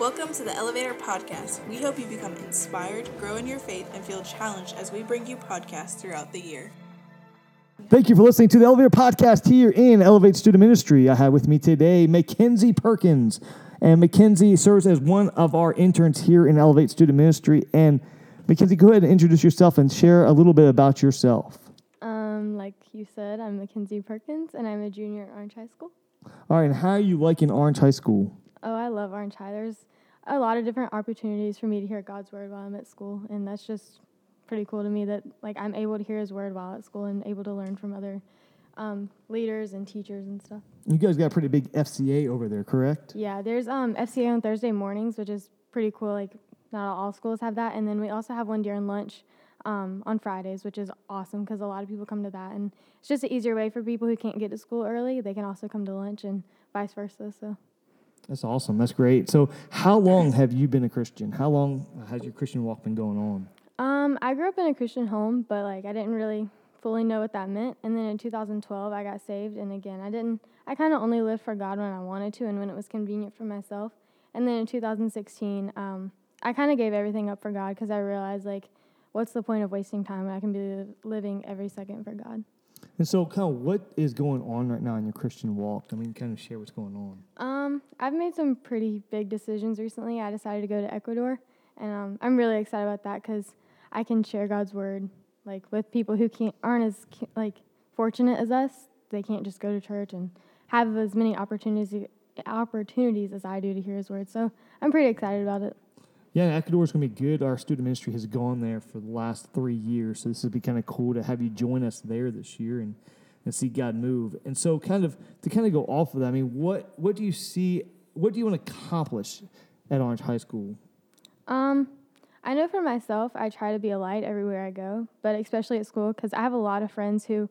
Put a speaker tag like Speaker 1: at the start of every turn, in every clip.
Speaker 1: Welcome to the Elevator Podcast. We hope you become inspired, grow in your faith, and feel challenged as we bring you podcasts throughout the year.
Speaker 2: Thank you for listening to the Elevator Podcast here in Elevate Student Ministry. I have with me today Mackenzie Perkins. And Mackenzie serves as one of our interns here in Elevate Student Ministry. And Mackenzie, go ahead and introduce yourself and share a little bit about yourself.
Speaker 3: Um, like you said, I'm Mackenzie Perkins, and I'm a junior at Orange High School.
Speaker 2: All right, and how are you liking Orange High School?
Speaker 3: Love Orange High. There's a lot of different opportunities for me to hear God's word while I'm at school, and that's just pretty cool to me that like I'm able to hear His word while at school and able to learn from other um, leaders and teachers and stuff.
Speaker 2: You guys got a pretty big FCA over there, correct?
Speaker 3: Yeah, there's um, FCA on Thursday mornings, which is pretty cool. Like not all schools have that, and then we also have one during lunch. Um, on Fridays, which is awesome because a lot of people come to that, and it's just an easier way for people who can't get to school early. They can also come to lunch, and vice versa. So
Speaker 2: That's awesome. That's great. So, how long have you been a Christian? How long has your Christian walk been going on?
Speaker 3: Um, I grew up in a Christian home, but like I didn't really fully know what that meant. And then in 2012, I got saved, and again, I didn't. I kind of only lived for God when I wanted to, and when it was convenient for myself. And then in 2016, um, I kind of gave everything up for God because I realized like, what's the point of wasting time when I can be living every second for God?
Speaker 2: And so, kind of, what is going on right now in your Christian walk? I mean, kind of share what's going on.
Speaker 3: Um, I've made some pretty big decisions recently. I decided to go to Ecuador, and um, I'm really excited about that because I can share God's word like with people who can't aren't as like fortunate as us. They can't just go to church and have as many opportunities opportunities as I do to hear His word. So I'm pretty excited about it.
Speaker 2: Yeah, Ecuador is going to be good. Our student ministry has gone there for the last three years, so this would be kind of cool to have you join us there this year and, and see God move. And so, kind of to kind of go off of that, I mean, what what do you see? What do you want to accomplish at Orange High School?
Speaker 3: Um, I know for myself, I try to be a light everywhere I go, but especially at school because I have a lot of friends who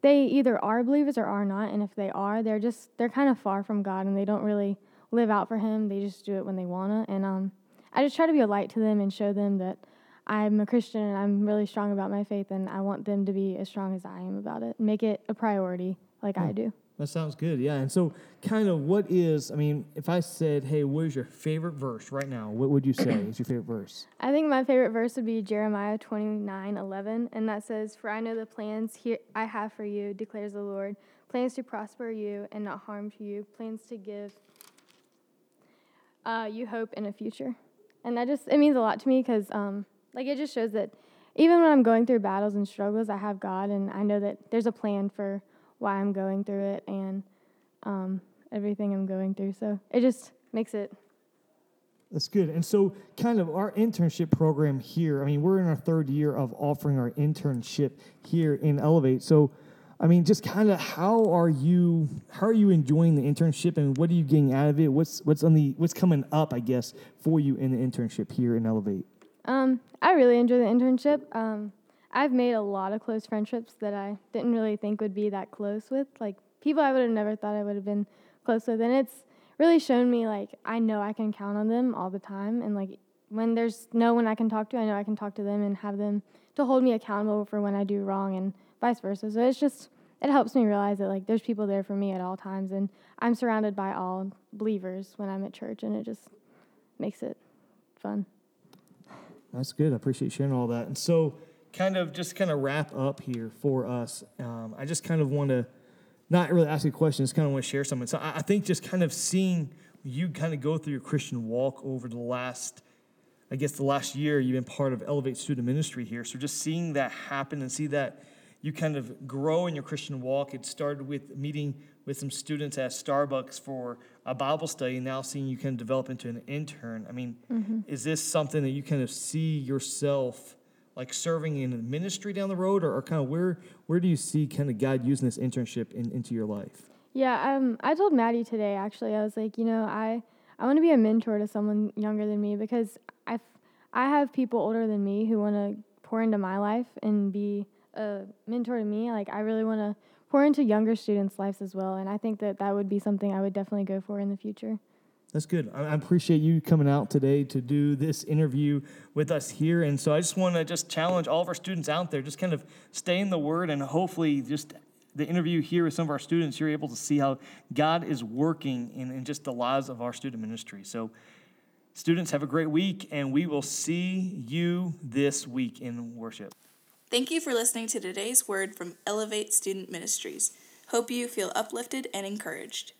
Speaker 3: they either are believers or are not, and if they are, they're just they're kind of far from God and they don't really live out for Him. They just do it when they wanna, and um I just try to be a light to them and show them that I'm a Christian and I'm really strong about my faith and I want them to be as strong as I am about it. Make it a priority like I do.
Speaker 2: That sounds good, yeah. And so, kind of, what is? I mean, if I said, "Hey, what is your favorite verse right now?" What would you say is your favorite verse?
Speaker 3: I think my favorite verse would be Jeremiah 29 11, and that says, For I know the plans here I have for you, declares the Lord plans to prosper you and not harm to you, plans to give uh, you hope in a future. And that just, it means a lot to me because, um, like, it just shows that even when I'm going through battles and struggles, I have God, and I know that there's a plan for why I'm going through it and um, everything I'm going through. So it just makes it
Speaker 2: That's good. And so, kind of our internship program here, I mean, we're in our third year of offering our internship here in Elevate. So, I mean, just kind of how are you how are you enjoying the internship and what are you getting out of it? What's what's on the what's coming up, I guess, for you in the internship here in Elevate?
Speaker 3: Um, I really enjoy the internship. Um, I've made a lot of close friendships that I didn't really think would be that close with, like people I would have never thought I would have been close with, and it's really shown me like I know I can count on them all the time, and like when there's no one I can talk to, I know I can talk to them and have them to hold me accountable for when I do wrong, and vice versa. So it's just it helps me realize that like there's people there for me at all times, and I'm surrounded by all believers when I'm at church, and it just makes it fun.
Speaker 2: That's good. I appreciate sharing all that. And so, kind of just kind of wrap up here for us. Um, I just kind of want to not really ask you questions, kind of want to share something. So, I, I think just kind of seeing you kind of go through your Christian walk over the last, I guess, the last year you've been part of Elevate Student Ministry here. So, just seeing that happen and see that you kind of grow in your Christian walk. It started with meeting with some students at Starbucks for a Bible study, and now seeing you kind of develop into an intern. I mean, is this something that you kind of see yourself like serving in a ministry down the road, or, or kind of where where do you see kind of God using this internship in, into your life?
Speaker 3: Yeah, um, I told Maddie today actually. I was like, you know, I I want to be a mentor to someone younger than me because I I have people older than me who want to pour into my life and be a mentor to me. Like I really want to pour into younger students' lives as well, and I think that that would be something I would definitely go for in the future.
Speaker 2: That's good. I appreciate you coming out today to do this interview with us here. And so I just want to just challenge all of our students out there, just kind of stay in the word and hopefully just the interview here with some of our students, you're able to see how God is working in, in just the lives of our student ministry. So Students, have a great week, and we will see you this week in worship.
Speaker 1: Thank you for listening to today's word from Elevate Student Ministries. Hope you feel uplifted and encouraged.